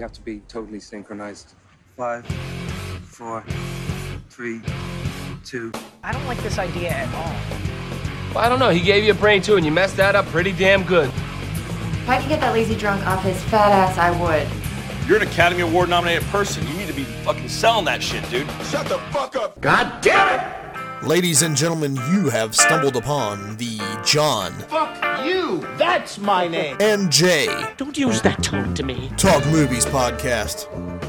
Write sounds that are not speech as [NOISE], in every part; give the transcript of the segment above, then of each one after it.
We have to be totally synchronized. Five, four, three, two. I don't like this idea at all. Well, I don't know. He gave you a brain too, and you messed that up pretty damn good. If I could get that lazy drunk off his fat ass, I would. You're an Academy Award nominated person. You need to be fucking selling that shit, dude. Shut the fuck up. God damn it! Ladies and gentlemen, you have stumbled upon the John Fuck you! That's my name! and Jay Don't use that tone to me. Talk Movies Podcast.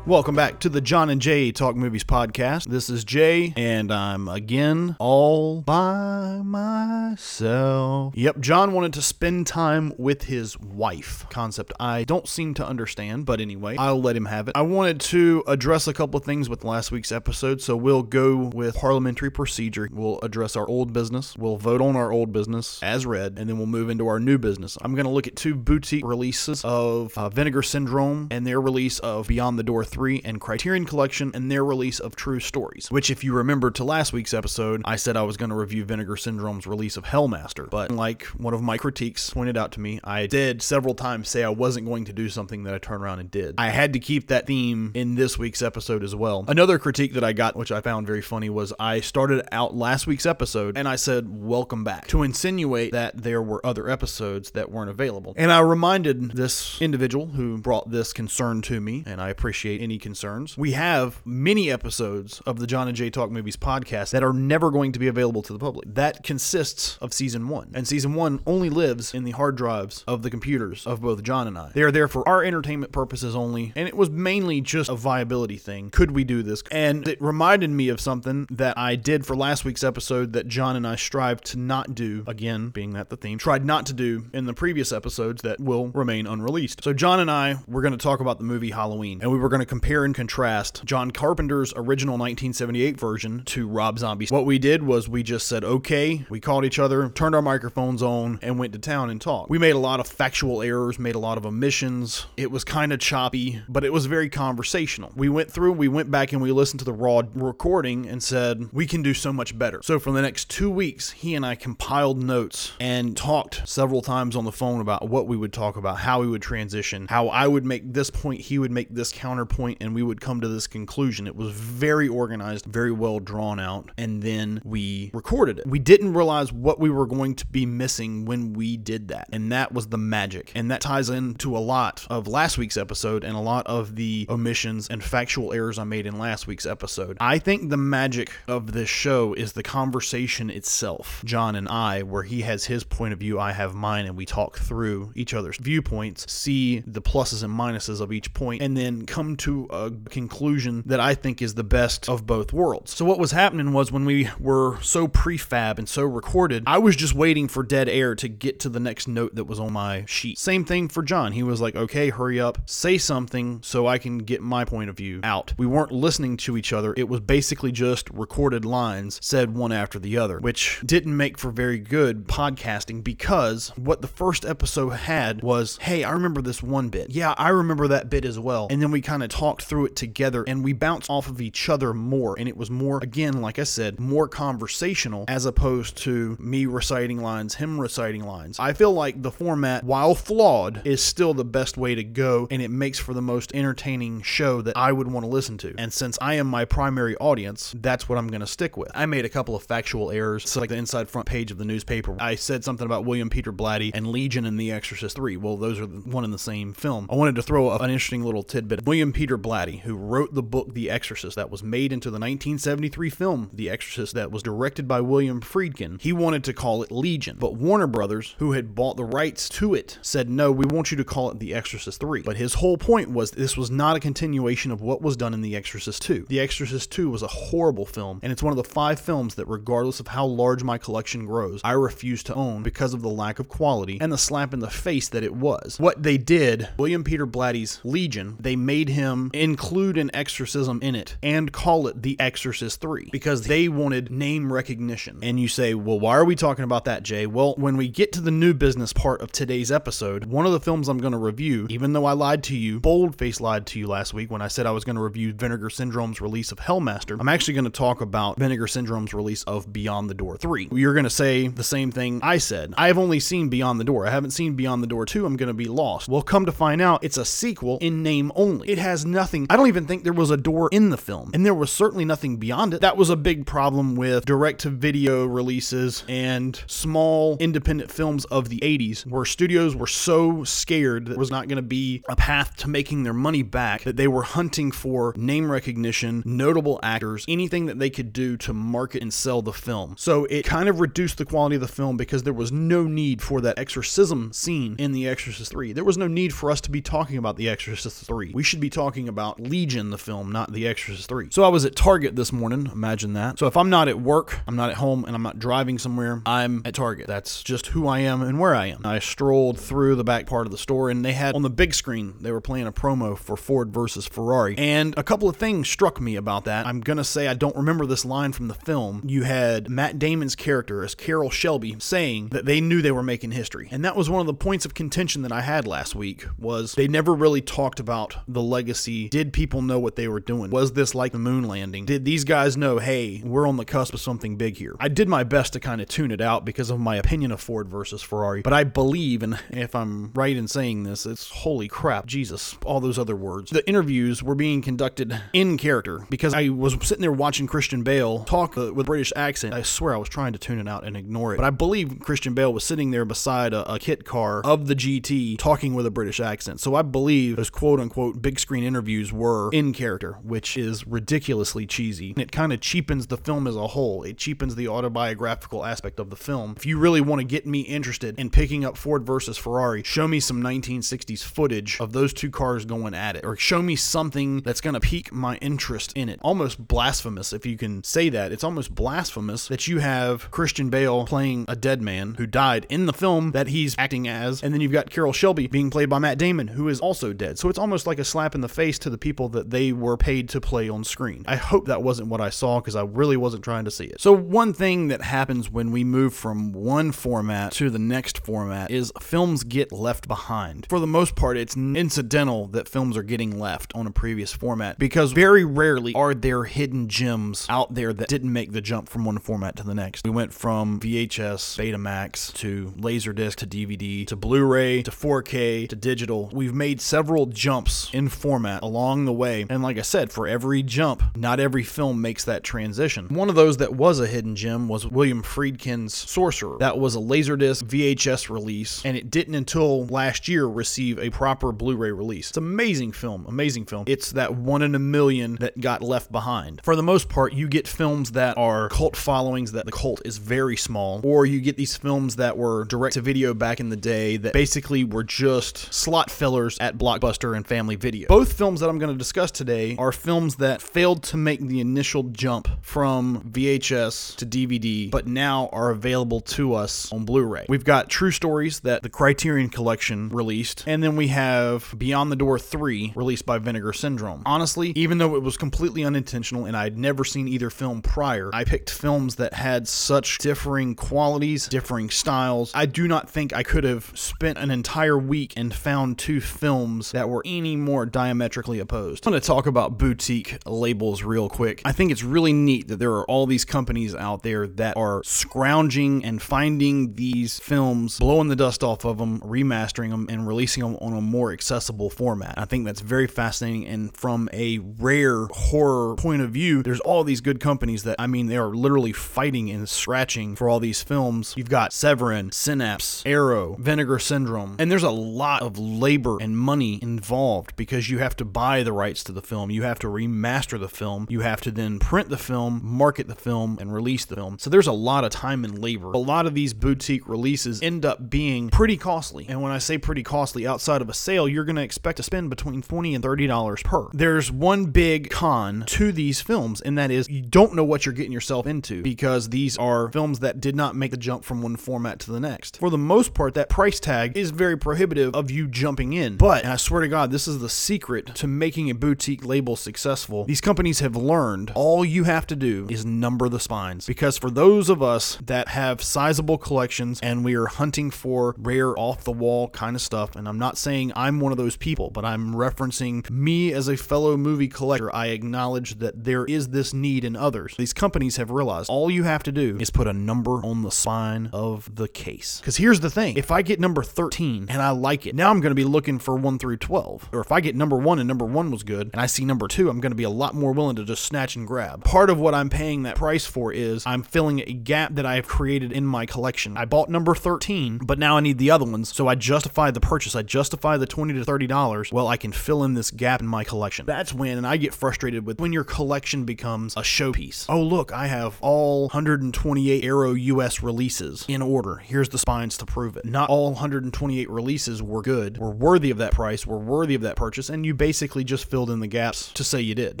Welcome back to the John and Jay Talk Movies Podcast. This is Jay, and I'm again all by myself. Yep, John wanted to spend time with his wife. Concept I don't seem to understand, but anyway, I'll let him have it. I wanted to address a couple of things with last week's episode, so we'll go with parliamentary procedure. We'll address our old business, we'll vote on our old business as read, and then we'll move into our new business. I'm going to look at two boutique releases of uh, Vinegar Syndrome and their release of Beyond the Door 3 and Criterion Collection and their release of True Stories, which, if you remember to last week's episode, I said I was going to review Vinegar Syndrome's release of Hellmaster. But like one of my critiques pointed out to me, I did several times say I wasn't going to do something that I turned around and did. I had to keep that theme in this week's episode as well. Another critique that I got, which I found very funny, was I started out last week's episode and I said, Welcome back, to insinuate that there were other episodes that weren't available. And I reminded this individual who brought this concern to me, and I appreciate any concerns. We have many episodes of the John and Jay Talk Movies podcast that are never going to be available to the public. That consists of season one. And season one only lives in the hard drives of the computers of both John and I. They are there for our entertainment purposes only. And it was mainly just a viability thing. Could we do this? And it reminded me of something that I did for last week's episode that John and I strived to not do, again, being that the theme, tried not to do in the previous episodes that will remain unreleased. So John and I were going to talk about the movie Halloween, and we were going to compare and contrast John Carpenter's original 1978 version to Rob Zombie's. What we did was we just said, okay, we called each other, turned our microphones on, and went to town and talked. We made a lot of factual errors, made a lot of omissions. It was kind of choppy, but it was very conversational. We went through, we went back and we listened to the raw recording and said, we can do so much better. So for the next two weeks, he and I compiled notes and talked several times on the phone about what we would talk about, how we would transition, how I would make this point, he would make this counterpoint, and we would come to this conclusion. It was very organized, very well drawn out, and then we recorded it. We didn't realize what we were going to be missing when we did that, and that was the magic. And that ties into a lot of last week's episode and a lot of the omissions and factual errors I made in last week's episode. I think the magic of this show is the conversation itself. John and I, where he has his point of view, I have mine, and we talk through each other's viewpoints, see the pluses and minuses of each point, and then come to a conclusion that I think is the best of both worlds. So, what was happening was when we were so prefab and so recorded, I was just waiting for dead air to get to the next note that was on my sheet. Same thing for John. He was like, okay, hurry up, say something so I can get my point of view out. We weren't listening to each other. It was basically just recorded lines said one after the other, which didn't make for very good podcasting because what the first episode had was, hey, I remember this one bit. Yeah, I remember that bit as well. And then we kind of talked through it together and we bounced off of each other more. And it was more, again, like I said, more conversational as opposed to me reciting lines, him reciting lines. I feel like the format, while flawed, is still the best way to go and it makes for the most entertaining show that I would want to listen to. And since I am my primary audience, that's what I'm going to stick with. I made a couple of factual errors, so like the inside front page of the newspaper. I said something about William Peter Blatty and Legion and The Exorcist 3. Well, those are one in the same film. I wanted to throw an interesting little tidbit. William Peter Blatty, who wrote the book The Exorcist that was made into the 1973 film The Exorcist that was directed by William Friedkin, he wanted to call it Legion. But Warner Brothers, who had bought the rights to it, said, no, we want you to call it The Exorcist 3. But his whole point was this was not a continuation of what was done in The Exorcist 2. The Exorcist 2 was a horrible film, and it's one of the five films that, regardless of how large my collection grows, I refuse to own because of the lack of quality and the slap in the face that it was. What they did, William Peter Blatty's Legion, they made him them include an exorcism in it and call it The Exorcist 3 because they wanted name recognition. And you say, well, why are we talking about that, Jay? Well, when we get to the new business part of today's episode, one of the films I'm going to review, even though I lied to you, boldface lied to you last week when I said I was going to review Vinegar Syndrome's release of Hellmaster, I'm actually going to talk about Vinegar Syndrome's release of Beyond the Door 3. You're going to say the same thing I said. I've only seen Beyond the Door. I haven't seen Beyond the Door 2. I'm going to be lost. Well, come to find out, it's a sequel in name only. It has nothing. I don't even think there was a door in the film, and there was certainly nothing beyond it. That was a big problem with direct to video releases and small independent films of the 80s, where studios were so scared that there was not going to be a path to making their money back that they were hunting for name recognition, notable actors, anything that they could do to market and sell the film. So it kind of reduced the quality of the film because there was no need for that exorcism scene in The Exorcist 3. There was no need for us to be talking about The Exorcist 3. We should be talking about Legion, the film, not The Exorcist 3. So I was at Target this morning. Imagine that. So if I'm not at work, I'm not at home, and I'm not driving somewhere, I'm at Target. That's just who I am and where I am. I strolled through the back part of the store, and they had on the big screen, they were playing a promo for Ford versus Ferrari. And a couple of things struck me about that. I'm going to say I don't remember this line from the film. You had Matt Damon's character as Carroll Shelby saying that they knew they were making history. And that was one of the points of contention that I had last week was they never really talked about the legacy. Did people know what they were doing? Was this like the moon landing? Did these guys know, hey, we're on the cusp of something big here? I did my best to kind of tune it out because of my opinion of Ford versus Ferrari, but I believe, and if I'm right in saying this, it's holy crap, Jesus, all those other words. The interviews were being conducted in character because I was sitting there watching Christian Bale talk uh, with a British accent. I swear I was trying to tune it out and ignore it, but I believe Christian Bale was sitting there beside a, a kit car of the GT talking with a British accent. So I believe those quote unquote big screen interviews were in character, which is ridiculously cheesy. And it kind of cheapens the film as a whole. It cheapens the autobiographical aspect of the film. If you really want to get me interested in picking up Ford versus Ferrari, show me some 1960s footage of those two cars going at it, or show me something that's going to pique my interest in it. Almost blasphemous, if you can say that. It's almost blasphemous that you have Christian Bale playing a dead man who died in the film that he's acting as, and then you've got Carroll Shelby being played by Matt Damon, who is also dead. So it's almost like a slap in the face to the people that they were paid to play on screen. I hope that wasn't what I saw because I really wasn't trying to see it. So, one thing that happens when we move from one format to the next format is films get left behind. For the most part, it's incidental that films are getting left on a previous format because very rarely are there hidden gems out there that didn't make the jump from one format to the next. We went from VHS, Betamax to Laserdisc to DVD to Blu ray to 4K to digital. We've made several jumps in format along the way. And like I said, for every jump, not every film makes that transition. One of those that was a hidden gem was William Friedkin's Sorcerer. That was a Laserdisc VHS release, and it didn't until last year receive a proper Blu ray release. It's an amazing film, amazing film. It's that one in a million that got left behind. For the most part, you get films that are cult followings that the cult is very small, or you get these films that were direct to video back in the day that basically were just slot fillers at Blockbuster and Family Video. Both films that I'm going to discuss today are films that failed to make the initial jump from VHS to DVD, but now are available to us on Blu ray. We've got True Stories that the Criterion Collection released, and then we have Beyond the Door 3 released by Vinegar Syndrome. Honestly, even though it was completely unintentional and I'd never seen either film prior, I picked films that had such differing qualities, differing styles. I do not think I could have spent an entire week and found two films that were any more diametrically opposed. I'm going to talk about boutique labels real quick. I think it's really neat that there are all these companies out there that are scrounging and finding these films, blowing the dust off of them, remastering them, and releasing them on a more accessible format. I think that's very fascinating. And from a rare horror point of view, there's all these good companies that, I mean, they are literally fighting and scratching for all these films. You've got Severin, Synapse, Arrow, Vinegar Syndrome, and there's a lot of labor and money involved because you have to buy the rights to the film, you have to remaster the film, you have to then print the film, market the film, and release the film. So there's a lot of time and labor. A lot of these boutique releases end up being pretty costly. And when I say pretty costly, outside of a sale, you're going to expect to spend between 20 and $30 per. There's one big con to these films, and that is you don't know what you're getting yourself into because these are films that did not make the jump from one format to the next. For the most part, that price tag is very prohibitive of you jumping in. But, I swear to God, this is the secret to making a boutique label successful. These companies have learned all you have to do is number the spines. Because for those of us that have sizable collections and we are hunting for rare off the wall kind of stuff, and I'm not saying I'm one of those people, but I'm referencing me as a fellow movie collector. I acknowledge that there is this need in others. These companies have realized all you have to do is put a number on the spine of the case. Because here's the thing if I get number 13 and I like it, now I'm going to be looking for 1 through 12. Or if I get number 1 and number 1 was good and I see number 2, I'm going to be a lot more willing to just snatch and grab. Part of what I'm paying that price for is I'm filling a gap that I have created in my collection. I bought number 13, but now I need the other ones, so I justify the purchase. I justify the 20 to 30 dollars. Well, I can fill in this gap in my collection. That's when, and I get frustrated with when your collection becomes a showpiece. Oh, look, I have all 128 Arrow US releases in order. Here's the spines to prove it. Not all 128 releases were good, were worthy of that price, were worthy of that purchase, and you basically just filled in the gaps to say you did.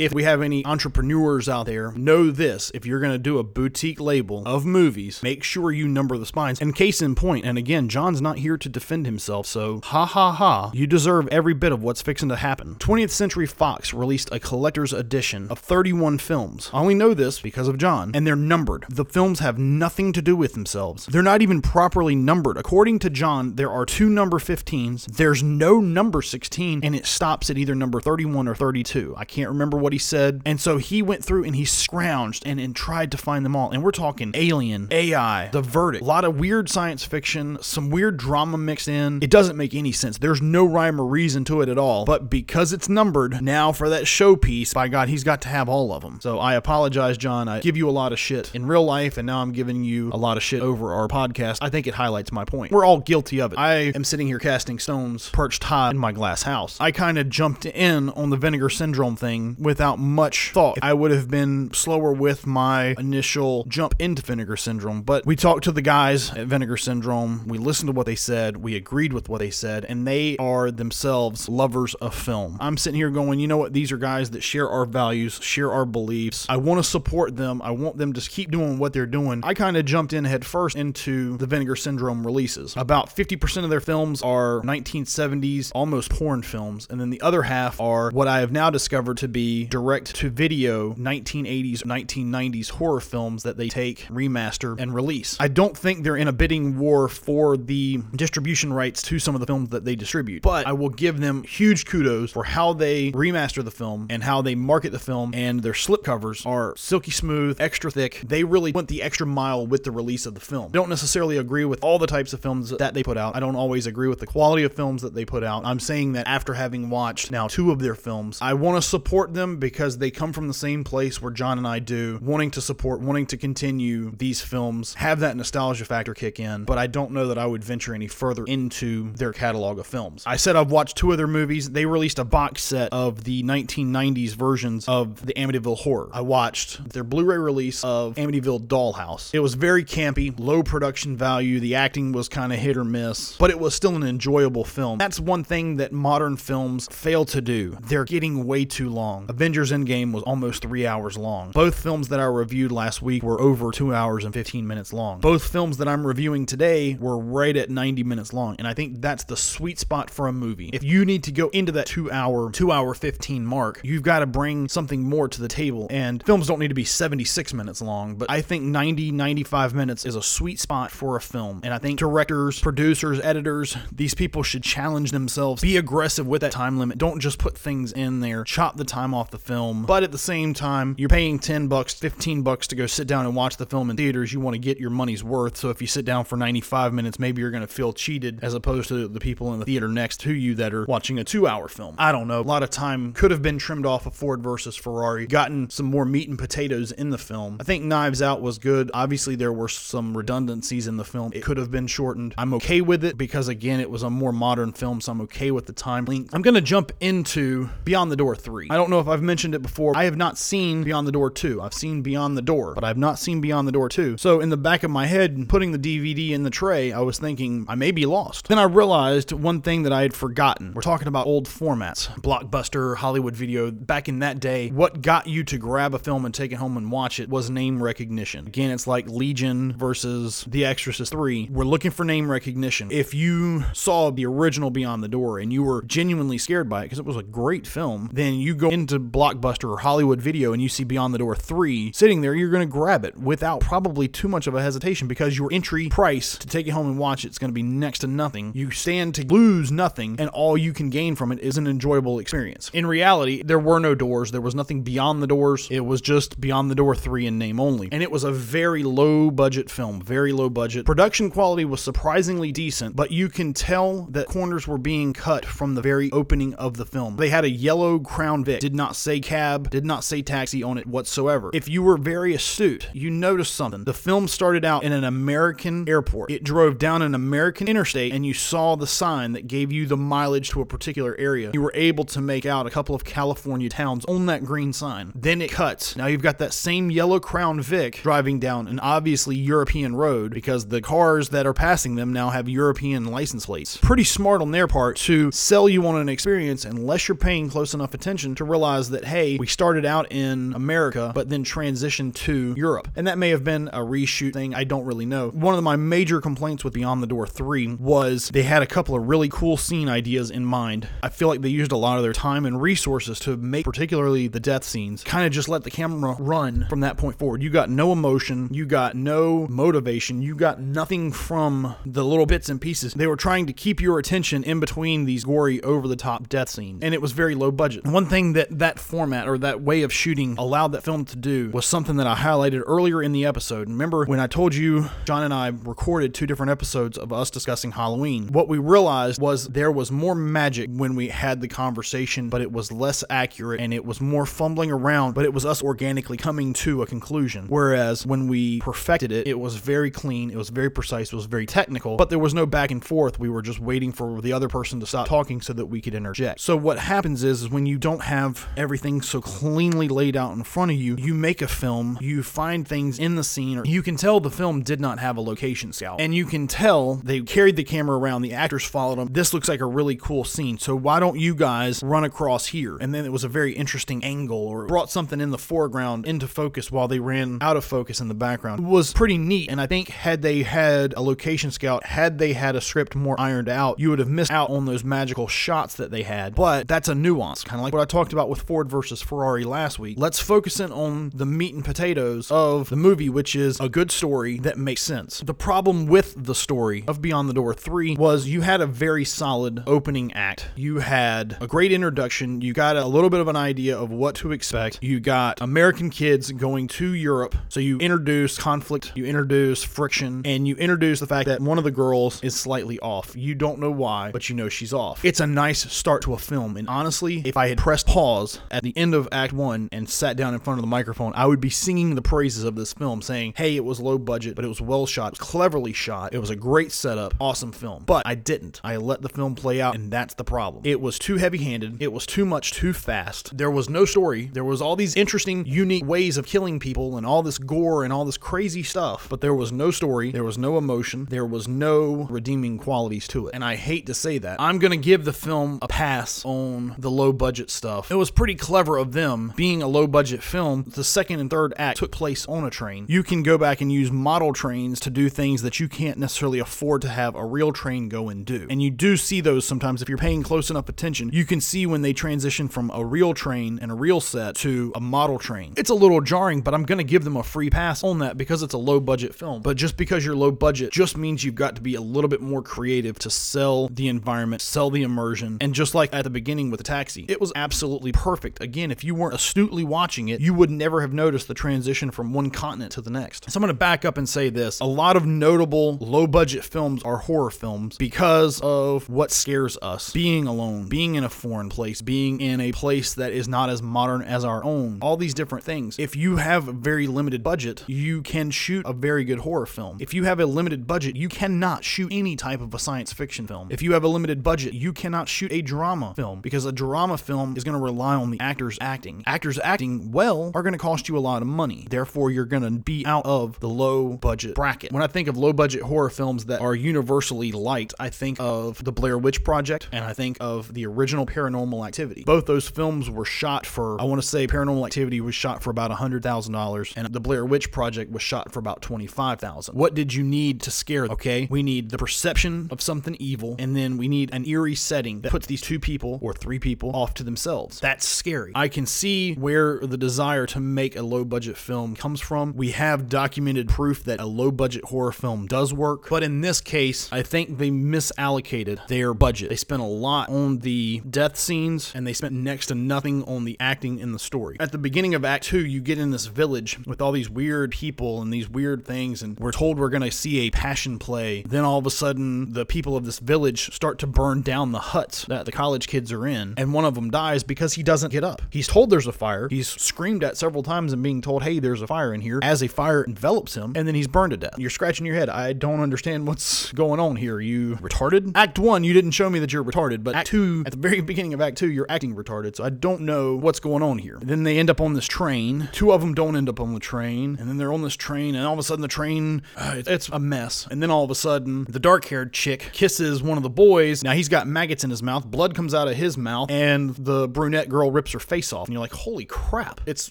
If we have any entrepreneurs out there, know this if you're going to do a boutique label of movies, make sure you number the spines. And case in point, and again, John's not here to defend himself, so ha ha ha, you deserve every bit of what's fixing to happen. 20th Century Fox released a collector's edition of 31 films. I only know this because of John, and they're numbered. The films have nothing to do with themselves. They're not even properly numbered. According to John, there are two number 15s, there's no number 16, and it stops at either number 31 or 32. I can't remember what he said. And so he went through and he scrounged and, and tried to find them all. And we're talking Alien, AI, The Verdict, a lot of weird science fiction, some weird drama mixed in. It doesn't make any sense. There's no rhyme or reason to it at all. But because it's numbered, now for that showpiece, by God, he's got to have all of them. So I apologize, John. I give you a lot of shit in real life, and now I'm giving you a lot of shit over our podcast. I think it highlights my point. We're all guilty of it. I am sitting here casting stones perched high in my glass house. I kind of jumped in on the vinegar syndrome thing without much thought. I would have been slower with my initial jump into vinegar syndrome, but we talked to the guys at Vinegar Syndrome. We listened to what they said. We agreed with what they said, and they are themselves lovers of film. I'm sitting here going, you know what? These are guys that share our values, share our beliefs. I want to support them. I want them to keep doing what they're doing. I kind of jumped in head first into the Vinegar Syndrome releases. About 50% of their films are 1970s, almost porn films, and then the other half are what I have now discovered to be direct to video 1980s, 1990s horror films that they take, remaster, and release. I don't think they're in a bidding war for the distribution rights to some of the films that they distribute, but I will give them huge kudos for how they remaster the film and how they market the film, and their slipcovers are silky smooth, extra thick. They really went the extra mile with the release of the film. Don't necessarily agree with all the types of films that they put out. I don't always agree with the quality of films that they put out. I'm saying that after having watched now two of their films, I want to support them because they come from the same place where John and I do, wanting to support, wanting to continue these films, have that nostalgia factor kick in, but I don't know that I would venture any further into their catalog of films. I said I've watched two of their movies. They released a box set of the 1990s versions of the Amityville Horror. I watched their Blu-ray release of Amityville Dollhouse. It was very campy, low production value. The acting was kind of hit or miss, but it was still an enjoyable film. That's one thing that modern films fail to do. They're getting way too long. Avengers Endgame was almost three hours long. Both films that I reviewed last week were over two hours and 15 minutes long. Both films that I'm reviewing today were right at 90 minutes long, and I think that's the sweet spot for a movie. If you need to go into that two hour, two hour 15 mark, you've got to bring something more to the table, and films don't need to be 76 minutes long, but I think 90, 95 minutes is a sweet spot for a film, and I think directors, producers, editors, these people should challenge themselves, be aggressive with that time limit. Don't just put things in there, chop the time off the film, but at the same time, you're paying 10 bucks, 15 bucks to go sit down and watch the film in theaters. You want to get your money's worth, so if you sit down for 95 minutes, maybe you're going to feel cheated as opposed to the people in the theater next to you that are watching a two hour film. I don't know. A lot of time could have been trimmed off of Ford versus Ferrari, gotten some more meat and potatoes in the film. I think Knives Out was good. Obviously, there were some redundancies in the film. It could have been shortened. I'm okay with it because, again, it was a more modern film, so I'm okay with the time length. I'm going to jump into Beyond the Door 3. I don't know if I've mentioned it before. I have not seen Beyond the Door 2. I've seen Beyond the Door, but I've not seen Beyond the Door 2. So, in the back of my head, putting the DVD in the tray, I was thinking I may be lost. Then I realized one thing that I had forgotten. We're talking about old formats, blockbuster, Hollywood video. Back in that day, what got you to grab a film and take it home and watch it was name recognition. Again, it's like Legion versus The Exorcist 3. We're looking for name recognition. If you saw the original Beyond the Door and you were genuinely scared by it, because it was a great film, then you go into Blockbuster or Hollywood Video and you see Beyond the Door 3 sitting there, you're going to grab it without probably too much of a hesitation because your entry price to take it home and watch it's going to be next to nothing. You stand to lose nothing, and all you can gain from it is an enjoyable experience. In reality, there were no doors, there was nothing beyond the doors. It was just Beyond the Door 3 in name only. And it was a very low budget film, very low budget. Production quality was surprisingly decent, but you can tell that corners were being cut from the very opening of the film. They had a yellow Crown Vic, did not say cab, did not say taxi on it whatsoever. If you were very astute, you noticed something. The film started out in an American airport. It drove down an American interstate and you saw the sign that gave you the mileage to a particular area. You were able to make out a couple of California towns on that green sign. Then it cuts. Now you've got that same yellow Crown Vic driving down an obviously European road because the cars that are passing them now have European license plates. Pretty smart on their part to sell you on an experience unless you're paying close enough attention to realize that, hey, we started out in America, but then transitioned to Europe. And that may have been a reshoot thing. I don't really know. One of my major complaints with Beyond the Door 3 was they had a couple of really cool scene ideas in mind. I feel like they used a lot of their time and resources to make, particularly the death scenes, kind of just let the camera run from that point forward. You got no emotion, you got no motivation, you got nothing from the little bits and pieces. They were trying to keep your attention in between these gory, over the top death scenes, and it was very low budget. And one thing that that format or that way of shooting allowed that film to do was something that I highlighted earlier in the episode. Remember when I told you John and I recorded two different episodes of us discussing Halloween? What we realized was there was more magic when we had the conversation, but it was less accurate and it was more fumbling around, but it was us organically coming to a conclusion. Whereas when we perfected it, it was very clean, it was very precise, it was very technical, but there was no back and forth. We were just waiting for the other person to stop talking so that we could interject. So what happens is, is when you don't have everything so cleanly laid out in front of you, you make a film, you find things in the scene, or you can tell the film did not have a location scout. And you can tell they carried the camera around, the actors followed them. This looks like a really cool scene. So why don't you guys run across here? And then it was a very interesting angle or brought something in the foreground into focus while they ran out of focus in the background. It was pretty neat. And I think had they had a location scout, had they had a script more ironed out, you would have missed out on those magical shots that they had. But that's a nuance, kind of like what I talked about with Ford versus Ferrari last week. Let's focus in on the meat and potatoes of the movie, which is a good story that makes sense. The problem with the story of Beyond the Door 3 was you had a very solid opening act. You had a great introduction. You got a little bit of an idea of what to expect. You got American kids going to Europe. So you introduce conflict, you introduce friction, and you introduce the fact that one of the girls is slightly off. You don't know why, but you know she's off. It's a nice start to a film. And honestly, if I had pressed pause at the end of Act 1 and sat down in front of the microphone, I would be singing the praises of this film, saying, hey, it was low budget, but it was well shot, cleverly shot. It was a great setup, awesome film. But I didn't. I let the film play out, and that's the problem. It was too heavy handed, it was too much too fast. There was no story. There was all these interesting, unique ways of killing people and all this gore and all this crazy stuff, but there was no story, there was no emotion, there was no redeeming qualities to it. And I hate to say that. I'm going to give the film a pass on the low budget stuff. It was pretty clever of them being a low budget film. The second and third act took place on a train. You can go back and use model trains to do things that you can't necessarily afford to have a real train go and do. And you do see those sometimes if you're paying close enough attention. You can see when they transition from a real train and a real set to a model train. It's a little jarring, but I'm going to give them a free pass on that because it's a low budget film. But just because you're low budget just means you've got to be a little bit more creative to sell the environment, sell the immersion. And just like at the beginning with the taxi, it was absolutely perfect. Again, if you weren't astutely watching it, you would never have noticed the transition from one continent to the next. So I'm going to back up and say this. A lot of notable low budget films are horror films because of what scares us. Being alone, being in a foreign place, being in a place that is not as modern as our own. All these different things. If you have a very limited budget, you can shoot a very good horror film. If you have a limited budget, you cannot shoot any type of a science fiction film. If you have a limited budget, you cannot shoot a drama film because a drama film is going to rely on the actors acting. Actors acting well are going to cost you a lot of money. Therefore, you're going to be out of the low budget bracket. When I think of low budget horror films that are universally liked, I think of The Blair Witch Project and I think of the original Paranormal Activity. Both those films were shot for, I want to say Paranormal Activity was shot for about $100,000 and The Blair Witch Project was shot for about 25,000. What did you need to scare? Okay, we need the perception of something evil and then we need an eerie setting that puts these two people people or three people off to themselves. That's scary. I can see where the desire to make a low budget film comes from. We have documented proof that a low budget horror film does work, but in this case, I think they misallocated their budget. They spent a lot on the death scenes and they spent next to nothing on the acting in the story. At the beginning of Act 2, you get in this village with all these weird people and these weird things, and we're told we're going to see a passion play. Then all of a sudden, the people of this village start to burn down the huts that the college kids are in, and one of them dies because he doesn't get up. He's told there's a fire. He's screamed at several times and being told, hey, there's a fire in here, as a fire envelops him, and then he's burned to death. You're scratching your head. I don't understand what's going on here. You retarded? Act 1, you didn't show me that you're retarded, but Act 2, at the very [LAUGHS] beginning of Act 2, you're acting retarded, so I don't know what's going on here. Then they end up on this train. Two of them don't end up on the train, and then they're on this train, and all of a sudden the train, uh, it's- it's a mess. And then all of a sudden, the dark haired chick kisses one of the boys. Now he's got maggots in his mouth, blood comes out of his mouth, and the brunette girl rips her face off. And you're like, holy crap. It's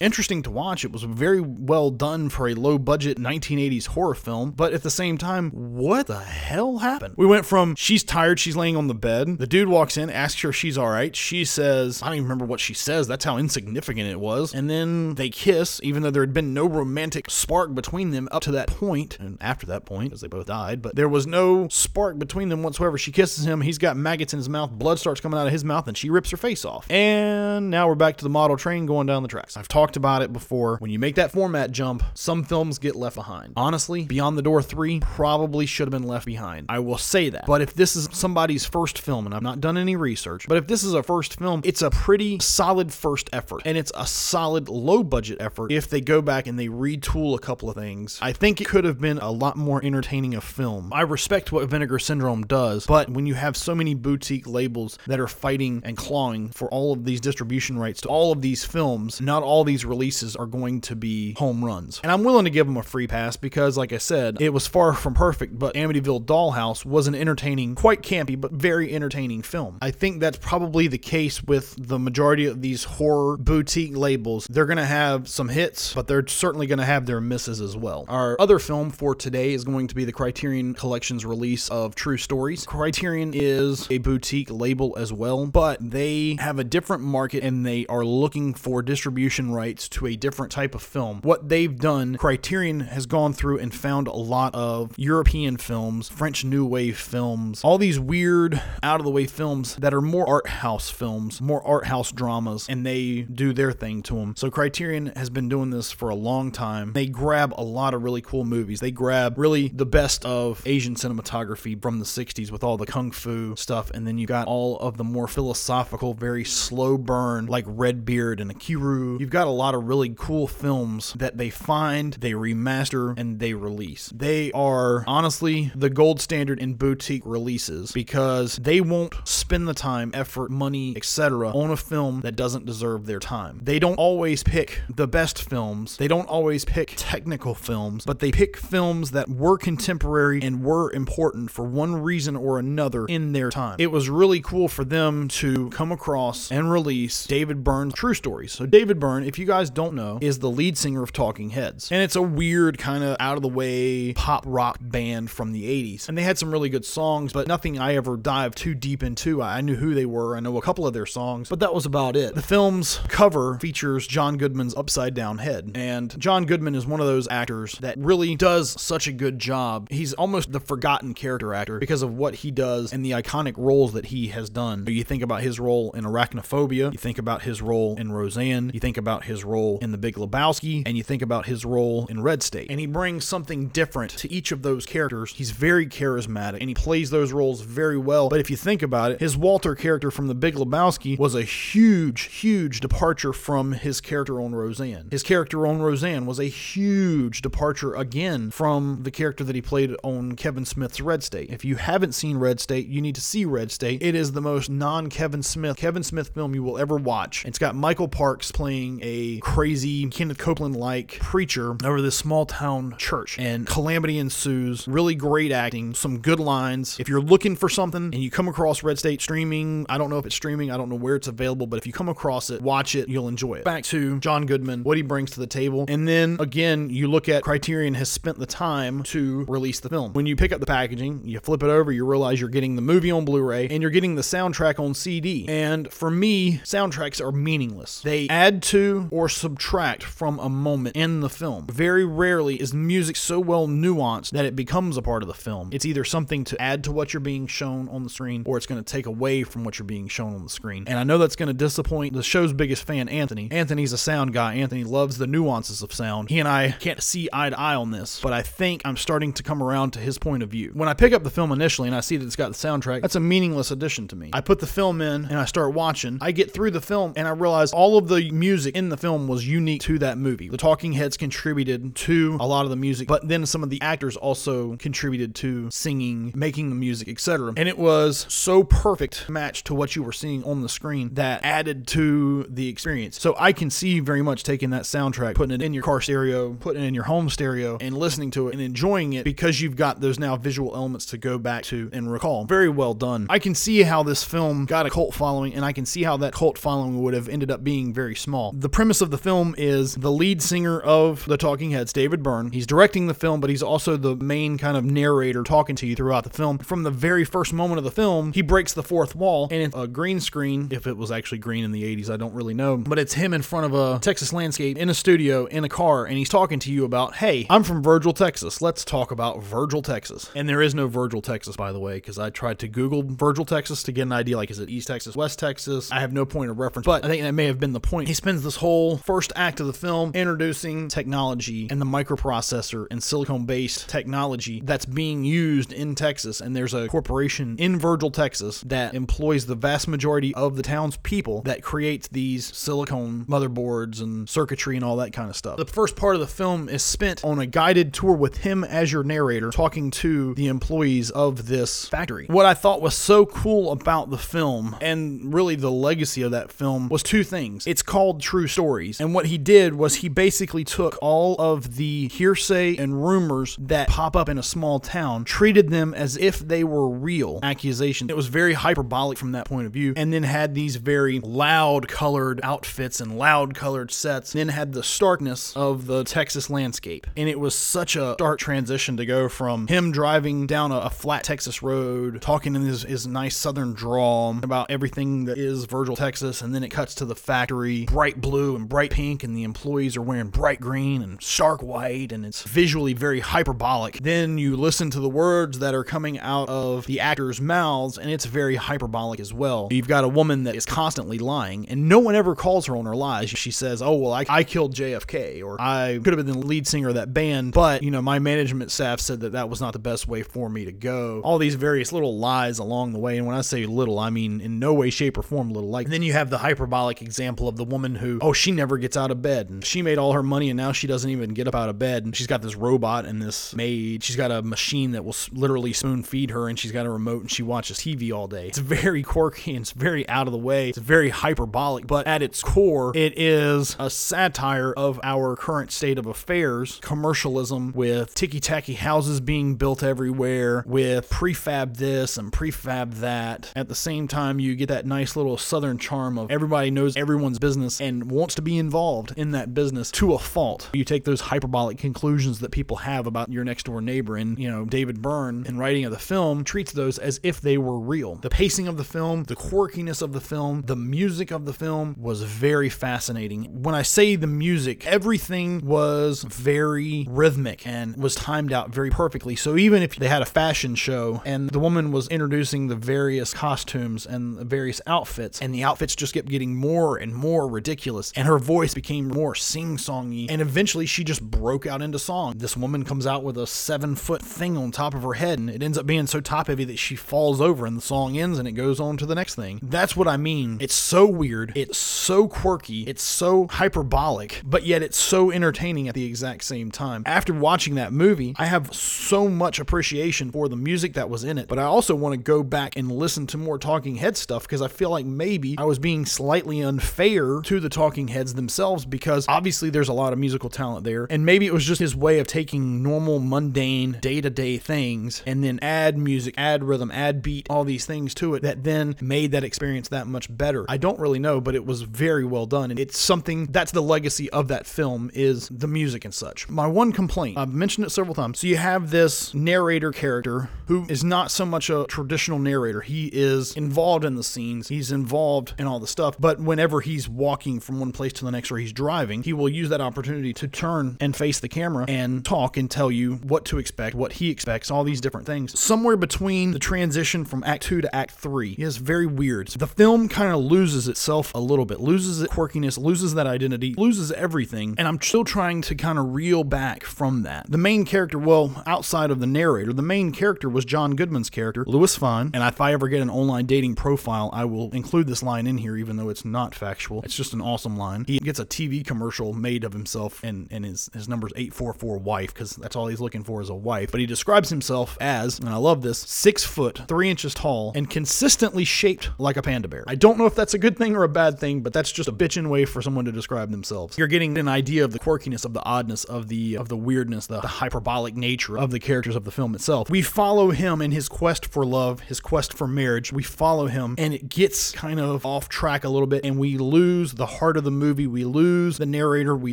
interesting to watch. It was very well done for a low budget 1980s horror film, but at the same time, what the hell happened? We went from she's tired, she's laying on the bed. The dude walks in, asks her if she's all right. She says, I don't even remember what she says. That's how insignificant it was. And then they kiss, even though there had been no romantic spark between them up to that point, and after that point, as they both died. But there was no spark between them whatsoever. She kisses him. He's got maggots in his mouth. Blood starts coming out of his mouth, and she rips her face off. And now we're back to the model train going down the tracks. I've talked about it before. When you make that format jump, some films get left behind. Honestly, Beyond the Door 3 probably should have been left behind. I will say that. But if this is somebody's first film, and I've not done any research, but if this is a first film, it's a pretty solid first effort. And it's a solid low budget effort if they go back and they retool a couple of things. I think it could have been a lot more entertaining a film. I respect what Vinegar Syndrome does, but when you have so many boutique labels that are fighting and clawing for all of these distribution rights to all of these films, not all these releases are going to be home runs. And I'm willing to give them a free pass because, like I said, it was far from perfect, but Amityville Dollhouse was an entertaining, quite campy, but very entertaining film. I think that's probably the case with the majority of these horror boutique labels. They're going to have some hits, but they're certainly going to have their misses as well. Our other film for today is going to be the Criterion Collection's release of True Stories. Criterion is a boutique label as well, but they have a different market and they are looking for distribution rights to a different type of film. What they've done, Criterion has gone through and found a lot of European films, French New Wave films, all these weird, out of the way films that are more art house films, more art house dramas, and they do their thing to them. So Criterion has been doing this for a long time. They grab a lot of really cool movies. They grab really the best of Asian cinematography from the 60s with all the kung fu stuff, and then you got all of the more philosophical, very slow burn, like Redbeard and Ikiru. You've got a lot of really cool films that they find, they remaster, and they release. They are honestly the gold standard in boutique releases because they won't spend the time, effort, money, etc. on a film that doesn't deserve their time. They don't always pick the best films, they don't always pick technical films, but they pick films that were contemporary and were important for one reason or another in their time. It was really cool for them to come across and release David Byrne's True Stories. So, David Byrne, if you guys don't know, is the lead singer of Talking Heads. And it's a weird, kind of out of the way pop rock band from the 80s. And they had some really good songs, but nothing I ever dived too deep into. I knew who they were, I know a couple of their songs, but that was about it. The film's cover features John Goodman's upside down head. And John Goodman is one of those actors that really does such a good job. He's almost the forgotten character actor because of what he does and the iconic roles that he has done. You think about his role in Arachnophobia, you think about his role in Roseanne, you think about his role in The Big Lebowski, and you think about his role in Red State. And he brings something different to each of those characters. He's very charismatic and he plays those roles very well. But if you think about it, his Walter character from The Big Lebowski was a huge, huge departure from his character on Roseanne. His character on Roseanne was a huge departure again from the character that he played on Kevin Smith's Red State. If you haven't seen Red State, you need to see Red State. It is the most non Kevin Smith, Kevin Smith film you will ever watch. It's got Michael Parks playing a crazy Kenneth Copeland like preacher over this small town church, and calamity ensues. Really great acting, some good lines. If you're looking for something and you come across Red State streaming, I don't know if it's streaming, I don't know where it's available, but if you come across it, watch it, you'll enjoy it. Back to John Goodman, what he brings to the table. And then again, you look at Criterion has spent the time to release the film. When you pick up the packaging, you flip it over, you realize you're getting the movie on Blu ray and you're getting the soundtrack soundtrack on CD. And for me, soundtracks are meaningless. They add to or subtract from a moment in the film. Very rarely is music so well nuanced that it becomes a part of the film. It's either something to add to what you're being shown on the screen or it's going to take away from what you're being shown on the screen. And I know that's going to disappoint the show's biggest fan, Anthony. Anthony's a sound guy. Anthony loves the nuances of sound. He and I can't see eye to eye on this, but I think I'm starting to come around to his point of view. When I pick up the film initially and I see that it's got the soundtrack, that's a meaningless addition to me. I put the film in and I start watching. I get through the film and I realize all of the music in the film was unique to that movie. The talking heads contributed to a lot of the music, but then some of the actors also contributed to singing, making the music, etc. And it was so perfect match to what you were seeing on the screen that added to the experience. So I can see very much taking that soundtrack, putting it in your car stereo, putting it in your home stereo, and listening to it and enjoying it because you've got those now visual elements to go back to and recall. Very well done. I can see how this film got a cult following, and I can see how that cult following would have ended up being very small. The premise of the film is the lead singer of the Talking Heads, David Byrne. He's directing the film, but he's also the main kind of narrator talking to you throughout the film. From the very first moment of the film, he breaks the fourth wall, and it's a green screen. If it was actually green in the 80s, I don't really know. But it's him in front of a Texas landscape in a studio in a car, and he's talking to you about, hey, I'm from Virgil, Texas. Let's talk about Virgil, Texas. And there is no Virgil, Texas, by the way, because I tried to Google Virgil, Texas to get an idea like, is it East Texas, West Texas? I have no point of reference, but I think that may have been the point. He spends this whole first act of the film introducing technology and the microprocessor and silicone based technology that's being used in Texas. And there's a corporation in Virgil, Texas that employs the vast majority of the town's people that creates these silicone motherboards and circuitry and all that kind of stuff. The first part of the film is spent on a guided tour with him as your narrator talking to the employees of this factory. What I thought was so cool about the film and really the legacy of that film was two things. It's called True Stories. And what he did was he basically took all of the hearsay and rumors that pop up in a small town, treated them as if they were real accusations. It was very hyperbolic from that point of view, and then had these very loud colored outfits and loud colored sets, then had the starkness of the Texas landscape. And it was such a stark transition to go from him driving down a, a flat Texas road, talking in his, his nice southern drawl about everything that is Virgil, Texas, and then it cuts to the factory, bright blue and bright pink, and the employees are wearing bright green and stark white, and it's visually very hyperbolic. Then you listen to the words that are coming out of the actors' mouths, and it's very hyperbolic as well. You've got a woman that is constantly lying, and no one ever calls her on her lies. She says, Oh, well, I, I killed JFK, or I could have been the lead singer of that band, but, you know, my management staff said that that was not the best way for me to go. All these various little lies along the way, and when I say little, I mean in no way, shape, or form little. Like, and then you have the hyperbolic example of the woman who, oh, she never gets out of bed, and she made all her money, and now she doesn't even get up out of bed, and she's got this robot and this maid. She's got a machine that will literally spoon feed her, and she's got a remote, and she watches TV all day. It's very quirky and it's very out of the way. It's very hyperbolic, but at its core, it is a satire of our current state of affairs, commercialism with ticky tacky houses being built everywhere, with prefab this and prefab that. At the same time, you get that nice little southern charm of everybody knows everyone's business and wants to be involved in that business to a fault. You take those hyperbolic conclusions that people have about your next door neighbor, and you know, David Byrne, in writing of the film, treats those as if they were real. The pacing of the film, the quirkiness of the film, the music of the film was very fascinating. When I say the music, everything was very rhythmic and was timed out very perfectly. So even if they had a fashion show and the woman was introducing the various costumes and various outfits, and the outfits just kept getting more and more ridiculous, and her voice became more sing-songy, and eventually she just broke out into song. This woman comes out with a seven-foot thing on top of her head, and it ends up being so top heavy that she falls over, and the song ends, and it goes on to the next thing. That's what I mean. It's so weird. It's so quirky. It's so hyperbolic, but yet it's so entertaining at the exact same time. After watching that movie, I have so much appreciation for the music that was in it, but I also want to go back and listen to more Talking Head stuff because I feel like maybe I was being slightly unfair to the Talking Heads themselves because obviously there's a lot of musical talent there, and maybe it was just his way of taking normal, mundane, day to day things and then add music, add rhythm, add beat, all these things to it that then made that experience that much better. I don't really know, but it was very well done, and it's something that's the legacy of that film is the music and such. My one complaint, I've mentioned it several times. So you have this narrator character who is not so much a traditional narrator. He is, in involved in the scenes. He's involved in all the stuff. But whenever he's walking from one place to the next or he's driving, he will use that opportunity to turn and face the camera and talk and tell you what to expect, what he expects, all these different things. Somewhere between the transition from Act 2 to Act 3 is very weird. The film kind of loses itself a little bit, loses its quirkiness, loses that identity, loses everything. And I'm still trying to kind of reel back from that. The main character, well, outside of the narrator, the main character was John Goodman's character, Louis Fyne. And if I ever get an online dating profile, I will include this line in here, even though it's not factual. It's just an awesome line. He gets a TV commercial made of himself, and, and his, his number's 844 wife, because that's all he's looking for is a wife. But he describes himself as, and I love this, six foot, three inches tall, and consistently shaped like a panda bear. I don't know if that's a good thing or a bad thing, but that's just a bitchin' way for someone to describe themselves. You're getting an idea of the quirkiness, of the oddness, of the of the weirdness, the, the hyperbolic nature of the characters of the film itself. We follow him in his quest for love, his quest for marriage. We follow him, and it gets kind of off track a little bit, and we lose the heart of the movie. We lose the narrator. We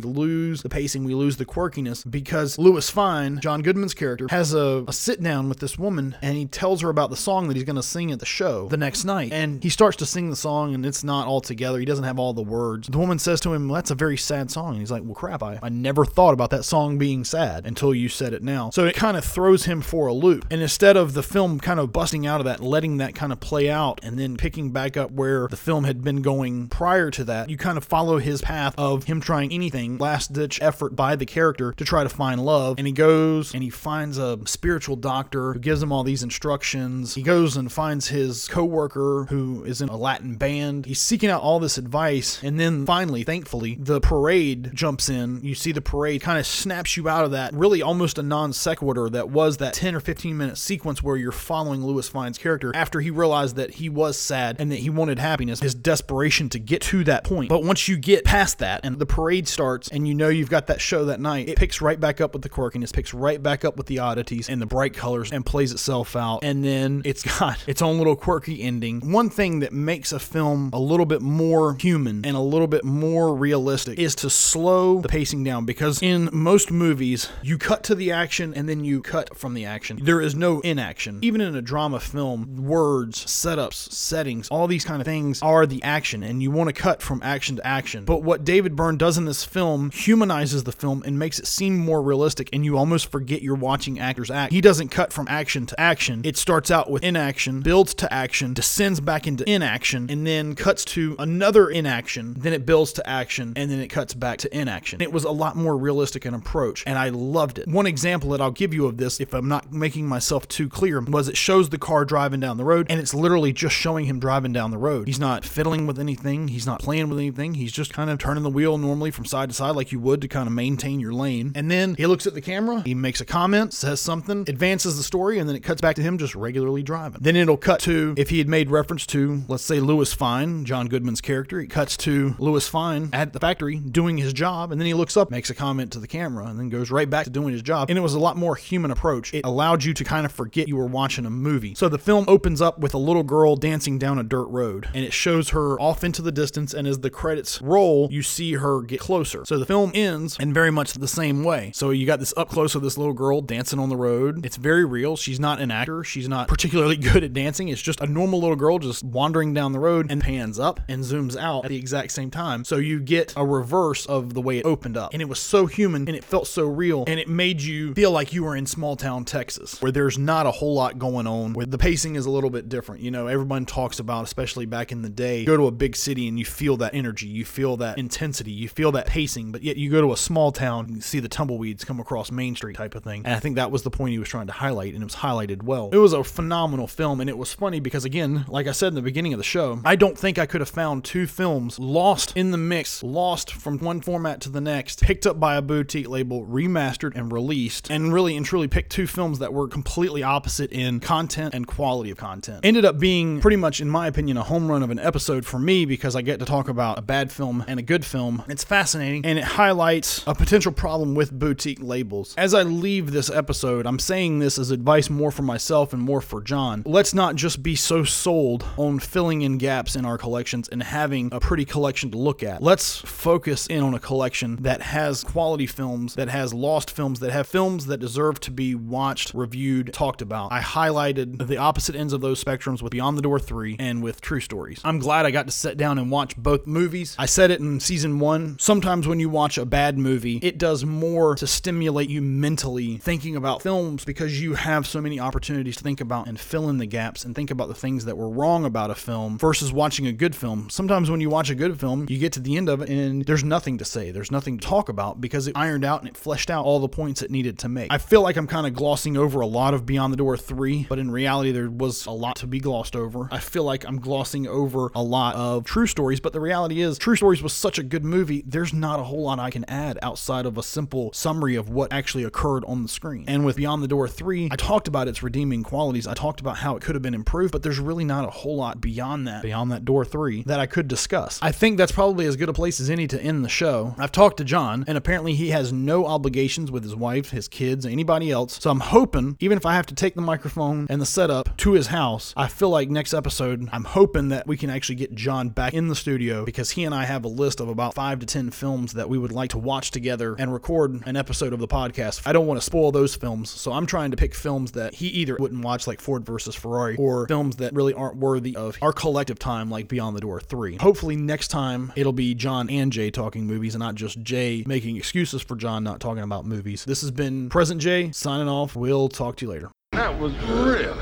lose the pacing. We lose the quirkiness because Louis Fyne, John Goodman's character, has a, a sit down with this woman, and he tells her about the song that he's going to sing at the show the next night. And he starts to sing the song, and it's not all together. He doesn't have all the words. The woman says to him, well, That's a very sad song. And he's like, Well, crap, I, I never thought about that song being sad until you said it now. So it kind of throws him for a loop. And instead of the film kind of busting out of that, letting that kind of play out, and then picking back up where the film had been going prior to that, you kind of follow his path of him trying anything, last ditch effort by the character to try to find love. And he goes and he finds a spiritual doctor who gives him all these instructions. He goes and finds his coworker who is in a Latin band. He's seeking out all this advice. And then finally, thankfully, the parade jumps in. You see the parade kind of snaps you out of that really almost a non sequitur that was that 10 or 15 minute sequence where you're following Louis Fyne's character after he realized that he was sad and that he wanted happiness, his desperation to get to that point. But once you get past that and the parade starts and you know you've got that show that night, it picks right back up with the quirkiness, picks right back up with the oddities and the bright colors and plays itself out. And then it's [LAUGHS] got its own little quirky ending. One thing that makes a film a little bit more human and a little bit more realistic is to slow the pacing down because in most movies, you cut to the action and then you cut from the action. There is no inaction. Even in a drama film, words, setups, settings, all these kind of things are the action and you want to cut from action to action. But what David Byrne does in this film humanizes the film and makes it seem more realistic and you almost forget you're watching actors act. He doesn't cut from action to action. It starts out with inaction, builds to action, descends back into inaction, and then cuts to another inaction. Then it builds to action, and then it cuts back to inaction. It was a lot more realistic an approach, and I loved it. One example that I'll give you of this, if I'm not making myself too clear, was it shows the car driving down the road, and it's literally just showing him driving down the road. He's not fiddling with anything, he's not playing with anything, he's just kind of turning the wheel normally from side to side like you would to kind of maintain your lane. And then he looks at the camera, he makes a comment, says something, advances the story, and then it cuts back to him just regularly driving. Then it'll cut to if he had made reference to, let's say, Louis Fyne, John Goodman's character, it cuts to Louis Fyne at the factory doing his job, and then he looks up, makes a comment to the camera, and then goes right back to doing his job. And it was a lot more human approach. It allowed you to kind of forget you were watching a movie. So the film opens up with a little girl dancing down a dirt road, and it shows her off into the distance, and as the credits roll, you see her get closer. So the film ends in very much the same way. So you got this up close of this little girl dancing on the road. It's very real. She's not an actor. She's not particularly [LAUGHS] good at dancing. It's just a normal little girl just wandering down the road and pans up and zooms out at the exact same time. So you get a reverse of the way it opened up. And it was so human and it felt so real and it made you feel like you were in small town Texas where there's not a whole lot going on, where the pacing is a little bit different. You know, everyone talks about, especially back in the day, go to a big city and you feel that energy, you feel that intensity, you feel that pacing, but yet you go to a small town and see the tumbleweeds come across Main Street type of thing. And I think that was the point he was trying to highlight and it was highlighted well. It was a phenomenal film and it was funny because again, like I said in the beginning of the show, I don't think I could have found two films lost in the mix, lost from one format to the next, picked up by a boutique label, remastered and released, and really and truly picked two films that were completely opposite in content and quality of content. Ended up being pretty much, in my opinion, a home run of an episode for me because I get to talk about a bad film and a good film. It's fascinating and it highlights a potential problem with boutique labels. As I leave this episode, I'm saying this as advice more for myself and more for John. Let's not just be so sold on filling in gaps in our collections and having a pretty collection to look at. Let's focus in on a collection that has quality films, that has lost films, that have films that deserve to be watched, reviewed, talked about. I highlighted the opposite ends of those spectrums with Beyond the Door 3 and with True Stories. I'm glad I got to sit down and watch both movies. I said it in season one. Sometimes when you watch a bad movie, it does more to stimulate you mentally thinking about films because you have so many opportunities to think about and fill in the gaps and think about the things that were wrong about a film versus watching a good film. Sometimes when you watch a good film, you get to the end of it and there's nothing to say. There's nothing to talk about because it ironed out and it fleshed out all the points it needed to make. I feel like I'm kind of glossing over a lot of Beyond the Door 3, but in reality, there was a lot to be glossed over. I feel like I'm glossing over a lot of True Stories, but the reality is, True Stories was such a good movie, there's not a whole lot I can add outside of a simple summary of what actually occurred on the screen. And with Beyond the Door 3, I talked about its redeeming qualities. I talked about how it could have been improved, but there's really not a whole lot beyond that, beyond that Door 3, that I could discuss. I think that's probably as good a place as any to end the show. I've talked to John, and apparently he has no obligations with his wife, his kids, anybody else. So I'm hoping, even if I have to take the microphone and the setup to his house, I feel like next episode, I'm hoping that we can actually get John back in the studio because he and I have a list of about five to 10 films that we would like to watch together and record an episode of the podcast. I don't want to spoil those films, so I'm trying to pick films that he either wouldn't watch, like Ford versus Ferrari, or films that really aren't worthy of our collective time, like Beyond the Door 3. Hopefully, next time it'll be John and Jay talking movies and not just Jay making excuses for John not talking about movies. This has been Present Jay signing off. We'll talk to you later. That was really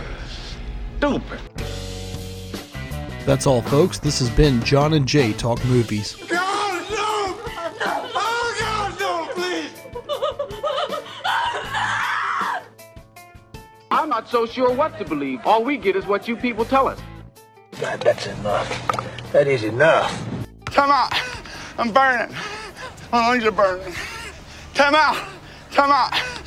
stupid. That's all, folks. This has been John and Jay Talk Movies. God, no! Oh, God, no, please! I'm not so sure what to believe. All we get is what you people tell us. God, that's enough. That is enough. Time out. I'm burning. My lungs are burning. Time out. Time out.